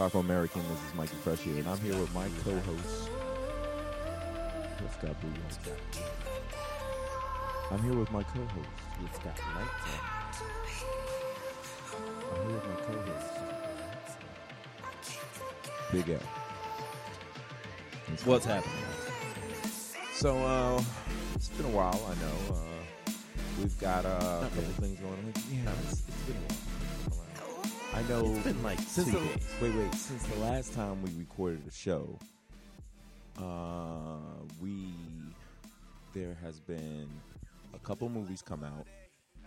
Otaku American. This is Mikey Fresh here, and I'm here with my co-host. What's got blue? What's? I'm here with my co-host. What's got lights on? I'm here with my co-host. Big L. It's What's happening? So, uh, it's been a while. I know. Uh, we've got uh, a couple things going on. Yeah, it's, it's been a while. I know. It's been like since two the, days. wait, wait. Since the last time we recorded a show, uh, we there has been a couple movies come out,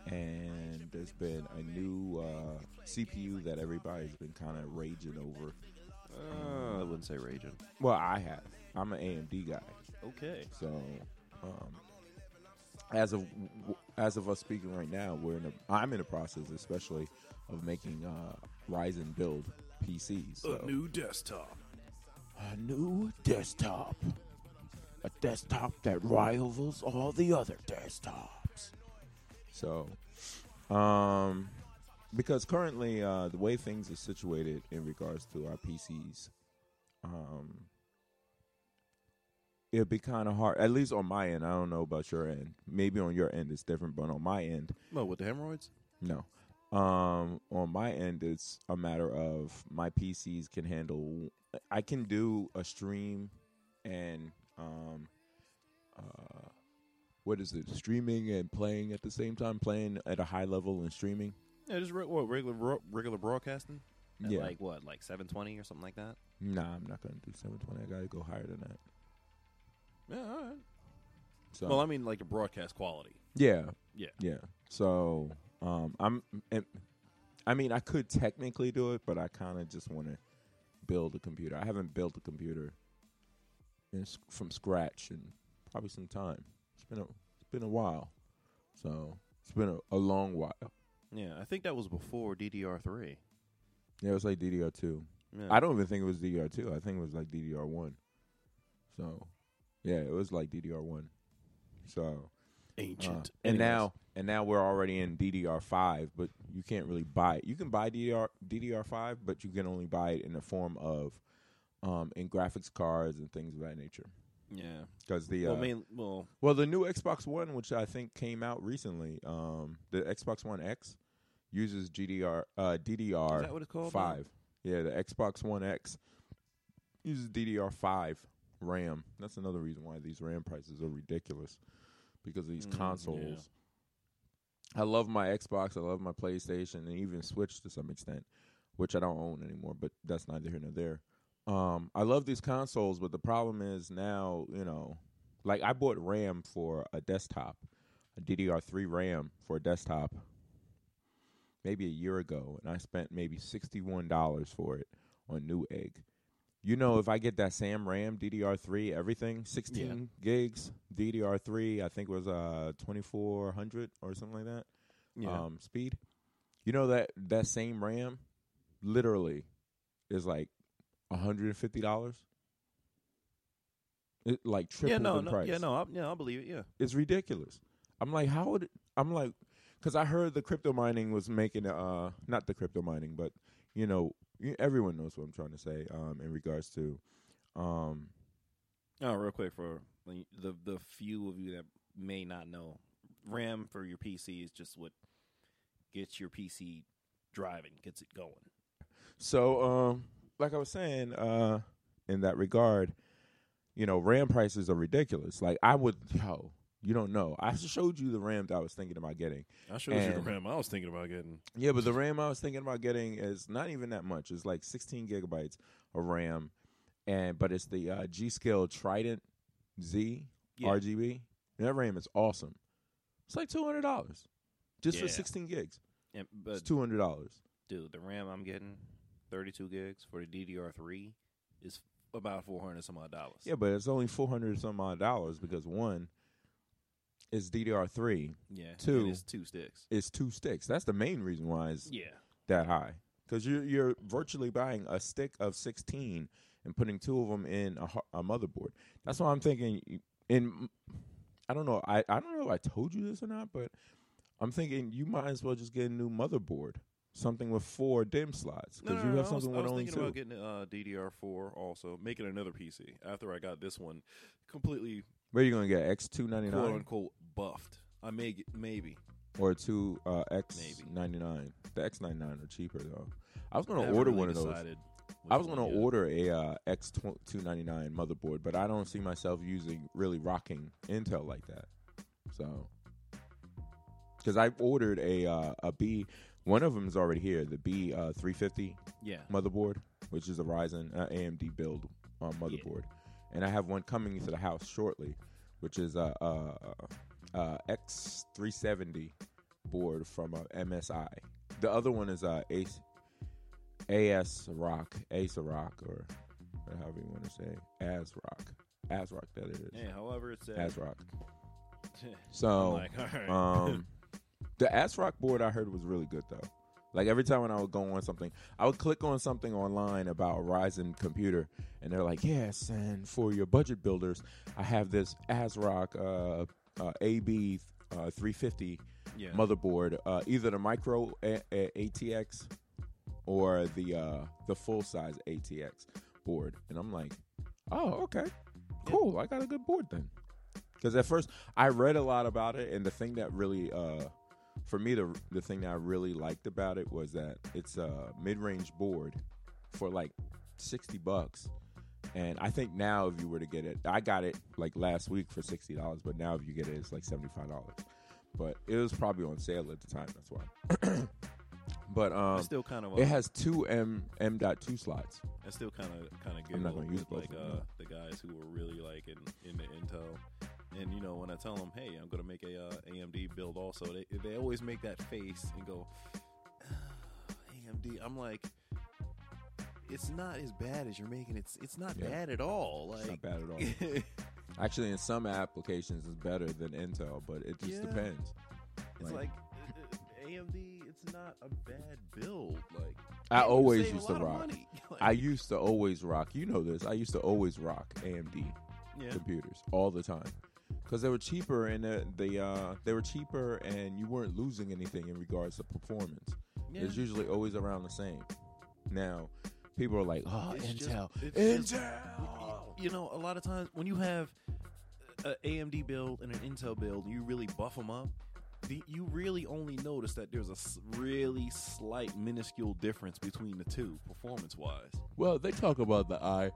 and there's been a new uh, CPU that everybody's been kind of raging over. Uh, I wouldn't say raging. Well, I have. I'm an AMD guy. Okay. So, um, as of as of us speaking right now, we're in a. I'm in the process, especially of making uh, Ryzen build PCs. So. A new desktop. A new desktop, a desktop that rivals all the other desktops. So, um, because currently uh, the way things are situated in regards to our PCs, um, it'd be kind of hard. At least on my end, I don't know about your end. Maybe on your end it's different, but on my end, No, with the hemorrhoids? no. Um, on my end, it's a matter of my PCs can handle. I can do a stream, and um, uh, what is it? Streaming and playing at the same time, playing at a high level and streaming. Yeah, just re- what, regular regular broadcasting. At Yeah. Like what? Like seven twenty or something like that. Nah, I'm not gonna do 720. I gotta go higher than that. Yeah. All right. So Well, I mean, like a broadcast quality. yeah, Yeah. yeah. So um, I'm. and- I mean, I could technically do it, but I kind of just want to build a computer. I haven't built a computer in, from scratch in probably some time. It's been a it's been a while, so it's been a, a long while. Yeah, I think that was before DDR three. Yeah, it was like DDR two. Yeah. I don't even think it was DDR two. I think it was like DDR one. So, yeah, it was like DDR one. So, ancient. uh, and Anyways. now and now we're already in DDR five, but you can't really buy it. You can buy DDR DDR five, but you can only buy it in the form of um, in graphics cards and things of that nature. yeah. Because the well, uh, main, well, well, the new Xbox One, which I think came out recently, um, the Xbox One X uses GDR uh, DDR is that what it's called? five. Yeah, the Xbox One X uses DDR five RAM. That's another reason why these RAM prices are ridiculous because of these Mm, consoles. I love my Xbox. I love my PlayStation, and even Switch to some extent, which I don't own anymore. But that's neither here nor there. Um, I love these consoles, but the problem is now, you know, like I bought RAM for a desktop, a DDR3 RAM for a desktop, maybe a year ago, and I spent maybe sixty-one dollars for it on Newegg. You know, if I get that SAM RAM DDR3, everything, sixteen gigs DDR3, I think it was uh twenty-four hundred or something like that Yeah. um, speed. You know that that same RAM, literally, is like hundred and fifty dollars. It like triple yeah. No. the No. price. Yeah. No. I, yeah. I believe it. Yeah. it's ridiculous. I'm like, how would it, I'm like, because I heard the crypto mining was making uh not the crypto mining, but you know everyone knows what I'm trying to say um in regards to um Oh, real quick for the the few of you that may not know, RAM for your PC is just what gets your PC driving, gets it going. So, um, like I was saying, uh, in that regard, you know, RAM prices are ridiculous. Like I would, yo, you don't know. I showed you the RAM that I was thinking about getting. I showed you the RAM I was thinking about getting. Yeah, but the RAM I was thinking about getting is not even that much. It's like 16 gigabytes of RAM, and but it's the uh, G Skill Trident Z Yeah. RGB. And that RAM is awesome. It's like two hundred dollars just for 16 gigs. And, It's two hundred dollars. dude, the RAM I'm getting, 32 gigs for the DDR3, is about 400 some odd dollars. Yeah, but it's only four hundred some odd dollars because one is DDR three, yeah. Two. it's two sticks. it's two sticks. That's the main reason why it's Yeah, that high because you're you're virtually buying a stick of sixteen and putting two of them in a, a motherboard. That's why I'm thinking. In I don't know. I I don't know if I told you this or not, but I'm thinking you might as well just get a new motherboard something with four DIMM slots because no, you no, have I was, something I with was only thinking two. about getting uh, DDR4 also, making another PC after I got this one completely Where are you gonna get X two ninety nine? quote unquote buffed. I may get maybe. or two uh, X ninety nine? The X ninety nine are cheaper though. I was gonna haven't order really one of those. I was gonna order a uh, X two ninety nine motherboard, but I don't see myself using really rocking Intel like that. So, because I ordered a uh, a B, one of them is already here, the B uh, three fifty Yeah. motherboard, which is a Ryzen uh, AMD build uh, motherboard, and I have one coming into the house shortly, which is a uh, uh, X three seventy board from uh, MSI. The other one is uh, Ace AS Rock, Ace Rock, or however you want to say, As Rock, As Rock. That it is, Yeah, however it's said. As Rock. So. like, right. Um, the ASRock board I heard was really good though. Like every time when I would go on something, I would click on something online about Ryzen computer, and they're like, "Yes, and for your budget builders, I have this ASRock uh, uh, AB uh, 350 yeah. motherboard, uh, either the micro a- a- ATX or the uh, the full size ATX board." And I'm like, "Oh, okay, cool. I got a good board then." Because at first I read a lot about it, and the thing that really, uh, for me, the the thing that I really liked about it was that it's a mid range board for like sixty bucks. And I think now, if you were to get it, I got it like last week for sixty dollars, but now if you get it, it's like seventy five dollars. But it was probably on sale at the time. That's why. but um, I still kind of. it has two M M dot two slots. I still kind of kind of good. I'm not gonna use both like uh, the guys who were really like in in the Intel, and you know when I tell them, hey, I'm gonna make a uh, AMD build also, they they always make that face and go, AMD. I'm like, it's not as bad as you're making it. It's it's not Yeah. bad at all. It's Like not bad at all. Actually, in some applications, it's better than Intel, but it just Yeah. depends. it's Like- like uh, uh, AMD. It's not a bad build. Like I always used to rock. Like, I used to always rock. You know this. I used to always rock AMD yeah. computers all the time because they were cheaper and uh, they uh, they were cheaper and you weren't losing anything in regards to performance. yeah. It's usually always around the same. Now, people are like, "Oh, It's just- Intel, just- Intel." you know, a lot of times when you have an AMD build and an Intel build, you really buff them up. The, you really only notice that there's a really slight, minuscule difference between the two, performance-wise. Well, they talk about the i,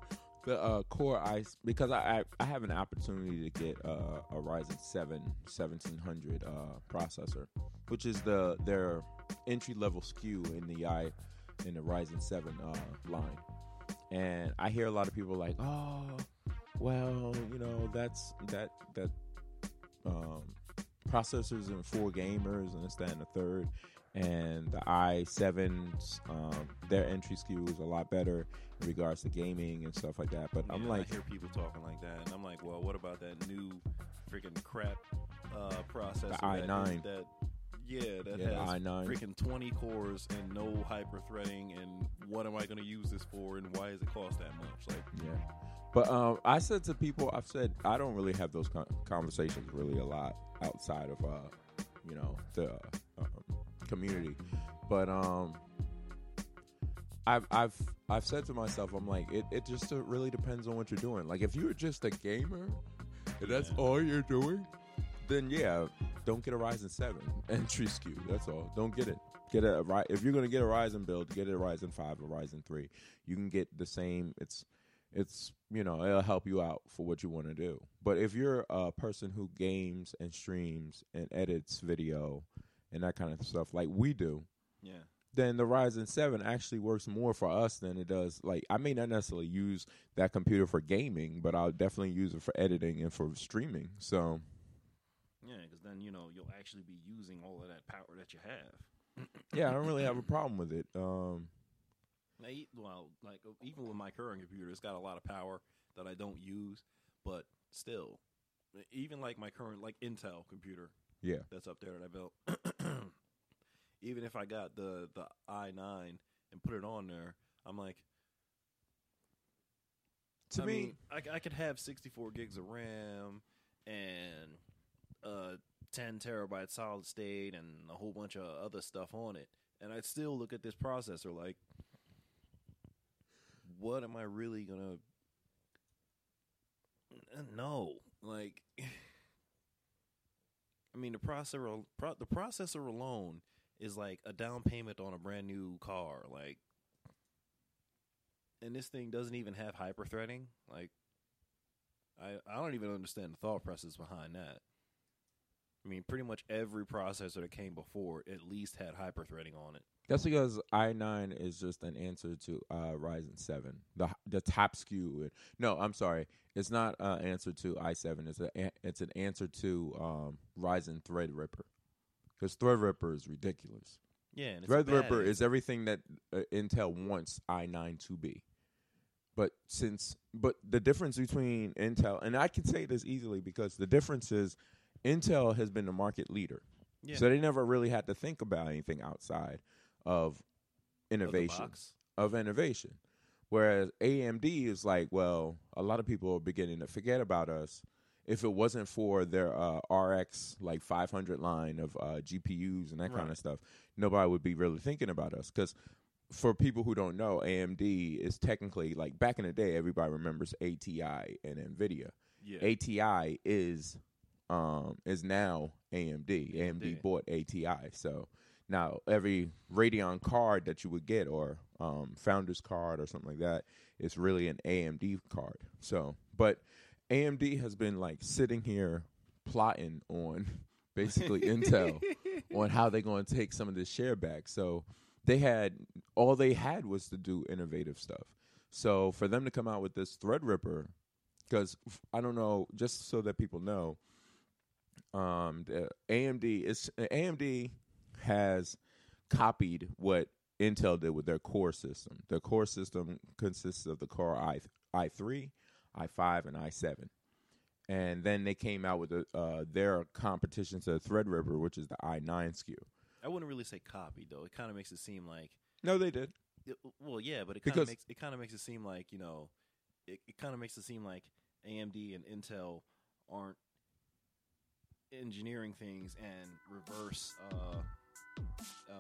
the uh, Core i because I, I I have an opportunity to get uh, a Ryzen 7 1700 uh, processor, which is the their entry level SKU in the i in the Ryzen 7 uh, line, and I hear a lot of people like, oh, well, you know, that's that that um, processors and for gamers and this that and the third and the i7s um, their entry SKU is a lot better in regards to gaming and stuff like that but i'm like I hear people talking like that, and I'm like, well, what about that new freaking crap uh, processor? The i9. That, yeah, that Yeah, has i9. freaking 20 cores and no hyper threading. And what am I going to use this for? And why does it cost that much? Like, yeah but um, i said to people i've said i don't really have those conversations really a lot outside of uh, you know the um, community but um I've I've I've said to myself, I'm like, it, it just uh, really depends on what you're doing. Like, if you're just a gamer, and that's all you're doing, then yeah, don't get a Ryzen seven entry SKU. That's all. Don't get it. Get a if you're gonna get a Ryzen build, get a Ryzen five or Ryzen three. You can get the same. It's it's you know it'll help you out for what you want to do. But if you're a person who games and streams and edits video and that kind of stuff like we do, yeah. then the Ryzen 7 actually works more for us than it does. Like, I may not necessarily use that computer for gaming, but I'll definitely use it for editing and for streaming. So, Yeah, because then you know you'll actually be using all of that power that you have. yeah, I don't really have a problem with it. Um, e- well, like uh, even with my current computer, it's got a lot of power that I don't use, but still, even like my current like Intel computer yeah, that's up there that I built, even if I got the the i9 and put it on there, I'm like, to I me, mean, I, I could have 64 gigs of RAM and uh 10 terabyte solid state and a whole bunch of other stuff on it, and I'd still look at this processor like, what am I really gonna? No, like, I mean, the processor, pro, the processor alone is like a down payment on a brand new car, like, and this thing doesn't even have hyperthreading. Like, I I don't even understand the thought process behind that. I mean, pretty much every processor that came before at least had hyperthreading on it. That's because i9 is just an answer to uh, Ryzen 7, the the top SKU. No, I'm sorry, it's not an answer to i7. It's a it's an answer to um, Ryzen Threadripper, because Threadripper is ridiculous. Yeah, and it's Threadripper is everything that uh, Intel wants i9 to be. But since but the difference between Intel and I can say this easily because the difference is Intel has been the market leader. yeah. So they never really had to think about anything outside of Of innovation box. of innovation. Whereas AMD is like, well, a lot of people are beginning to forget about us. If it wasn't for their uh, RX like 500 line of uh, GPUs and that kind of stuff, nobody would be really thinking about us. Because for people who don't know, AMD is technically like back in the day, everybody remembers ATI and NVIDIA. Yeah. ATI is um is now AMD. AMD AMD. bought ATI. So now every Radeon card that you would get or um founder's card or something like that is really an AMD card. So but AMD has been like sitting here plotting on basically Intel on how they're going to take some of this share back. So they had all they had was to do innovative stuff. So for them to come out with this Threadripper, because I don't know, just so that people know, um, the AMD is AMD has copied what Intel did with their core system. Their core system consists of the Core i i three, i five, and i seven. And then they came out with a, uh, their competition to Threadripper, which is the i nine SKU. I wouldn't really say copied though. It kind of makes it seem like No, they did. it, well, yeah, but it kind of makes it kind of makes it seem like you know, it, it kind of makes it seem like AMD and Intel aren't engineering things and reverse. Uh, uh,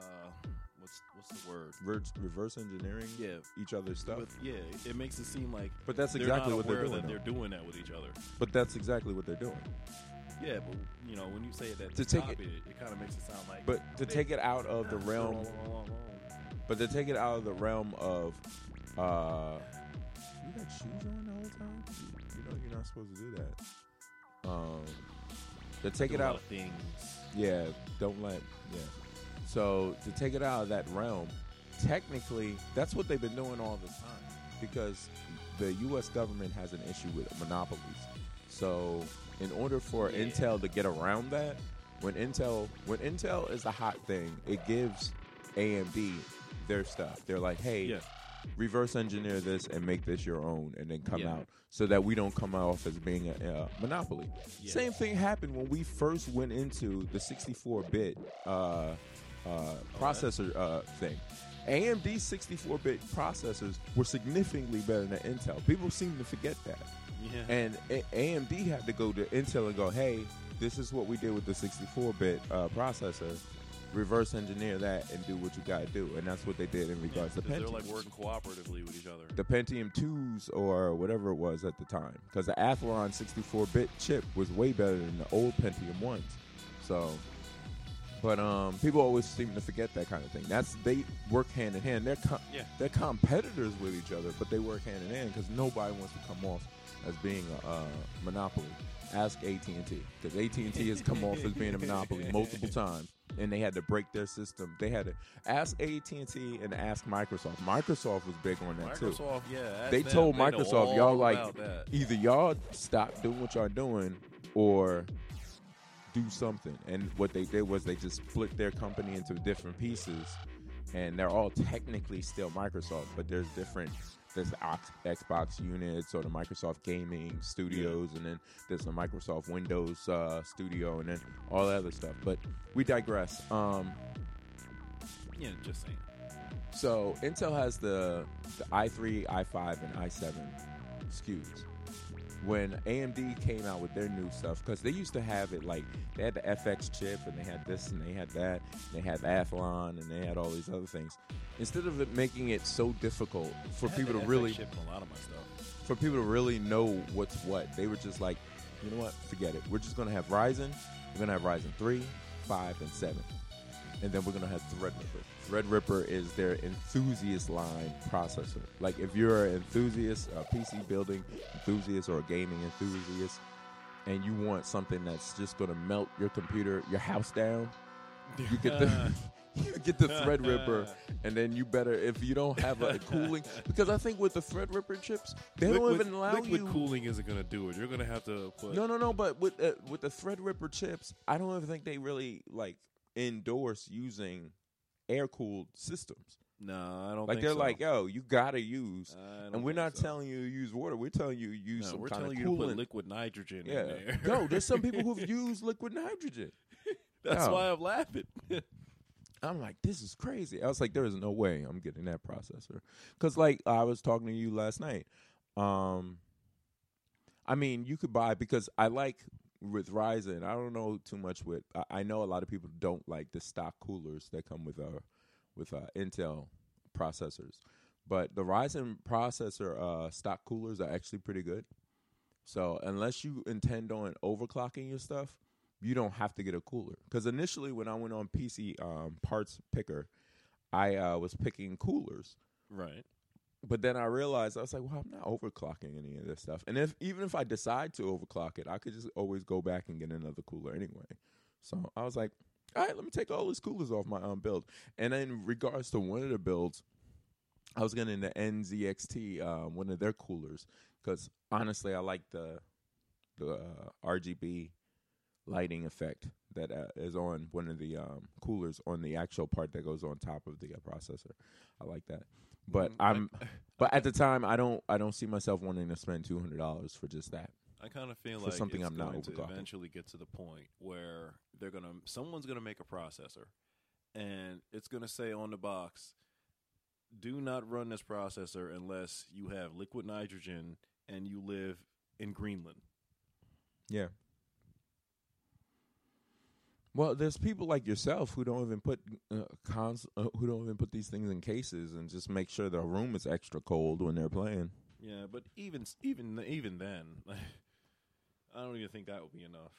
what's what's the word? Reverse, reverse engineering Yeah, each other's stuff. with, yeah. It makes it seem like but that's they're exactly not what they're aware doing. that they're doing that with each other. But that's exactly what they're doing. Yeah, but you know when you say that To to take take it, it kind of makes it sound like. But to take it out of the realm, but to take it out of the realm of, uh, you got shoes on the whole time. You know you're not supposed to do that. Um, to take it out, things. yeah. Don't let, yeah. So to take it out of that realm, technically, that's what they've been doing all the time because the U.S. government has an issue with monopolies. So in order for Yeah. Intel to get around that, when Intel when Intel is a hot thing, it gives AMD their stuff. They're like, hey, Yeah. Reverse engineer this and make this your own, and then come Yeah. out so that we don't come off as being a, a monopoly. Yeah. Same thing happened when we first went into the 64-bit uh, uh, processor uh, thing. AMD 64-bit processors were significantly better than Intel. People seem to forget that. Yeah. And A- AMD had to go to Intel and go, "Hey, this is what we did with the 64-bit uh, processor. Reverse engineer that and do what you got to do." And that's what they did in Yeah, regards to 'cause they're Pentium. like working cooperatively with each other. the Pentium 2s or whatever it was at the time, because the Athlon 64-bit chip was way better than the old Pentium ones. So, but um, people always seem to forget that kind of thing. That's they work hand in hand. They're com- Yeah. they're competitors with each other, but they work hand in hand because nobody wants to come off as being a, uh monopoly. Ask AT and T because AT and T has come off as being a monopoly multiple times, and they had to break their system. They had to ask AT and T and ask Microsoft. Microsoft was big on that too. Microsoft, yeah. They them. told know Microsoft, y'all like either y'all stop doing what y'all doing or do something. And what they did was they just split their company into different pieces, and they're all technically still Microsoft, but there's different. There's the Xbox units or the Microsoft Gaming Studios, and then there's the Microsoft Windows uh, Studio, and then all that other stuff. But we digress. Um, Yeah, just saying. so Intel has the the i3, i5, and i7 SKUs. When AMD came out with their new stuff, because they used to have it like they had the FX chip and they had this and they had that, and they had Athlon and they had all these other things. Instead of it making it so difficult for people to FX really chip a lot of my stuff. for people to really know what's what. They were just like, you know what? Forget it. We're just gonna have Ryzen. We're gonna have Ryzen three, five, and seven, and then we're gonna have Threadripper. Threadripper is their enthusiast line processor. Like if you're an enthusiast, a PC building enthusiast, or a gaming enthusiast, and you want something that's just gonna melt your computer, your house down, you get the you get the Threadripper, and then you better if you don't have a cooling because I think with the Threadripper chips they don't Liquid- even allow liquid you. cooling isn't gonna do it. You're gonna have to put. No, no, no. But with uh, with the Threadripper chips, I don't even think they really like endorse using air cooled systems. no, I don't. Like think they're so. like, yo, you gotta use. And we're not so. telling you to use water. We're telling you to use No, some we're kind telling of you to put liquid nitrogen yeah, in there. no. There's some people who've used liquid nitrogen. That's No. why I'm laughing. I'm like, this is crazy. I was like, there is no way I'm getting that processor. Because, like, I was talking to you last night. Um, I mean, you could buy, because I like with Ryzen, I don't know too much with, I, I know a lot of people don't like the stock coolers that come with, uh, with uh, Intel processors. But the Ryzen processor uh, stock coolers are actually pretty good. So, unless you intend on overclocking your stuff, you don't have to get a cooler. Because initially, when I went on PC um, Parts Picker, I uh, was picking coolers, right. But then I realized I was like, well, I'm not overclocking any of this stuff. And if even if I decide to overclock it, I could just always go back and get another cooler anyway. So I was like, all right, let me take all these coolers off my um, build. And in regards to one of the builds, I was getting the NZXT, um, one of their coolers, because honestly, I like the the uh, RGB lighting effect that uh, is on one of the um, coolers on the actual part that goes on top of the uh, processor. I like that, but Mm, I- I'm but at the time I don't I don't see myself wanting to spend two hundred dollars for just that. I kind of feel like something I'm not to eventually get to the point where they're gonna someone's gonna make a processor, and it's gonna say on the box, "Do not run this processor unless you have liquid nitrogen and you live in Greenland." Yeah. Well, there's people like yourself who don't even put uh, cons- uh, who don't even put these things in cases and just make sure the room is extra cold when they're playing. Yeah, but even even even then, I don't even think that would be enough.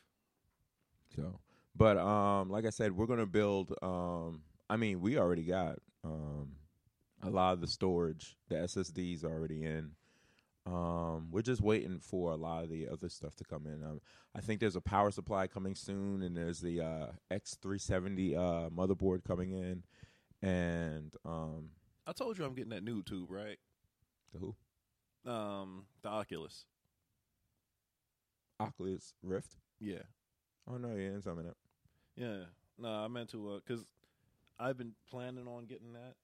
So, but um, like I said, we're gonna build. Um, I mean, we already got um, a lot of the storage. The SSDs are already in. Um, we're just waiting for a lot of the other stuff to come in. Um, I think there's a power supply coming soon, and there's the uh, X370 uh, motherboard coming in, and um, I told you I'm getting that new tube, right? the who Um, the Oculus. Oculus Rift. Yeah, Oh no, yeah, it's something up. yeah. No, I meant to uh 'cause I've been planning on getting that.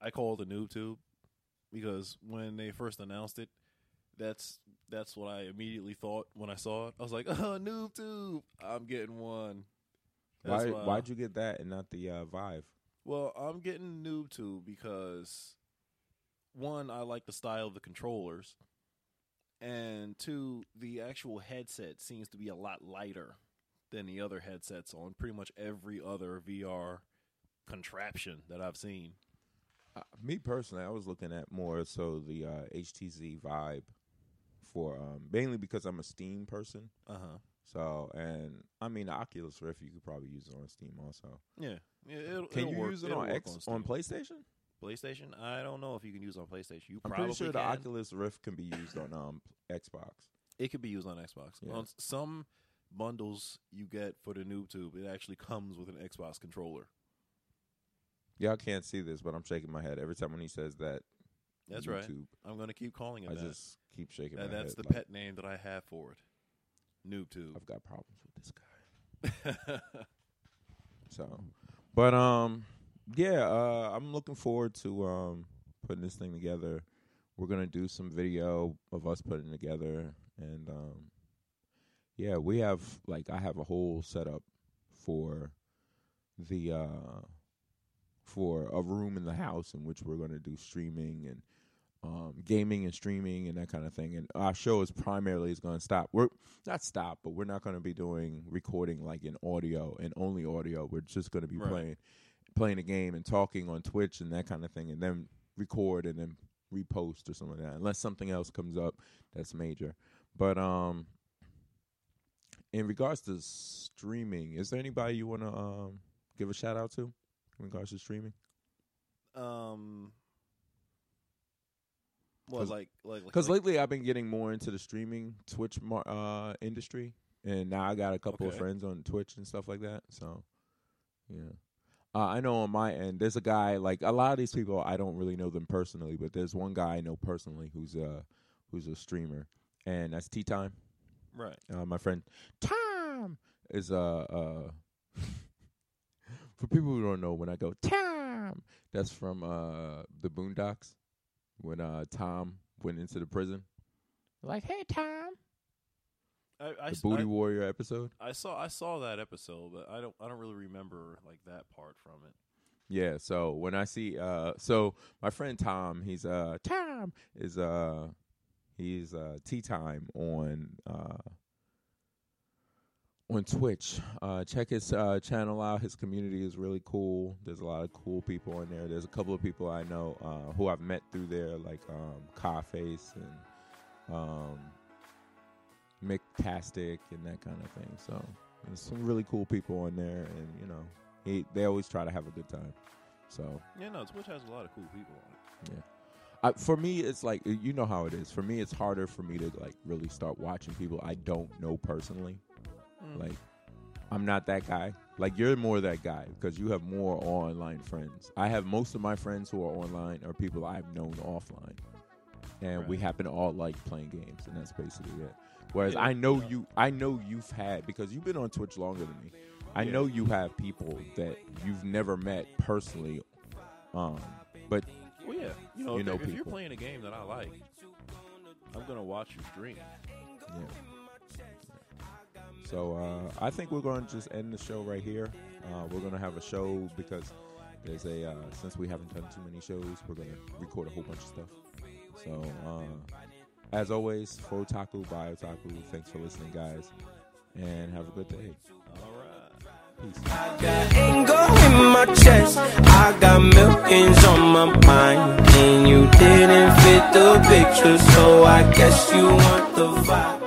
I call it the noob tube because when they first announced it, that's that's what I immediately thought when I saw it. I was like, "Oh, noob tube! I'm getting one." That's Why? Why'd you get that and not the uh, Vive? Well, I'm getting noob tube because one, I like the style of the controllers, and two, the actual headset seems to be a lot lighter than the other headsets on pretty much every other VR contraption that I've seen. Uh, me personally, I was looking at more so the uh, HTC Vive for um, mainly because I'm a Steam person. Uh huh. So, and I mean, the Oculus Rift, you could probably use it on Steam also. Yeah. yeah it'll, Can it'll you work- use it on X Steam. on PlayStation? PlayStation? I don't know if you can use it on PlayStation. You I'm probably pretty sure the can. Oculus Rift can be used on um, Xbox. It could be used on Xbox. Yeah. On some bundles you get for the noob tube, it actually comes with an Xbox controller. Y'all can't see this, but I'm shaking my head every time when he says that. That's right. I'm going to keep calling it I that. just keep shaking my that's head. the like, pet name that I have for it. Noob tube. I've got problems with this guy. So, but um, yeah, uh, I'm looking forward to um putting this thing together. We're gonna do some video of us putting it together, and um, yeah, we have like I have a whole setup for the uh for a room in the house in which we're gonna do streaming and um, gaming and streaming and that kind of thing. And our show is primarily is going to stop. We're not stop, but we're not going to be doing recording like in audio and only audio. We're just going to be Right. playing playing a game and talking on Twitch and that kind of thing, and then record and then repost or something like that. Unless something else comes up that's major. But um, in regards to streaming, is there anybody you want to um give a shout out to in regards to streaming? Um. Well, like, like, Because like, lately I've been getting more into the streaming Twitch mar- uh, industry, and now I got a couple of friends on Twitch and stuff like that. So, yeah, uh, I know on my end there's a guy like a lot of these people I don't really know them personally, but there's one guy I know personally who's a who's a streamer, and that's Tea Time. right. Uh, my friend Tom is uh, uh for people who don't know when I go Tom, that's from uh the Boondocks when uh Tom went into the prison. Like, hey Tom, I, I, the Booty I- Warrior episode. I saw I saw that episode, but I don't I don't really remember like that part from it. Yeah, so when I see uh so my friend Tom, he's uh Tom is uh he's uh tea time on uh on Twitch. Uh check his uh channel out. His community is really cool. There's a lot of cool people in there. There's a couple of people I know uh who I've met through there like um Carface and um Mick Tastic and that kind of thing. So there's some really cool people on there and you know he, they always try to have a good time. So Yeah, no, Twitch has a lot of cool people on it. I, for me, it's like you know how it is. For me, it's harder for me to like really start watching people I don't know personally. Mm. Like I'm not that guy. Like you're more that guy because you have more online friends. I have most of my friends who are online are people I've known offline, and we happen to all like playing games, and that's basically it. Whereas Yeah, I know yeah. you, I know you've had because you've been on Twitch longer than me. I Yeah. know you have people that you've never met personally, um, but Well, yeah, you know, You if, know if you're playing a game that I like, I'm gonna watch you stream. Yeah. So uh, I think we're going to just end the show right here. Uh, we're going to have a show because there's a uh, since we haven't done too many shows, we're going to record a whole bunch of stuff. So uh, as always, for Otaku by Otaku, thanks for listening, guys, and have a good day. All right. Peace. got anger in my chest. I got on my mind. And you didn't fit the picture, so I guess you want the vibe.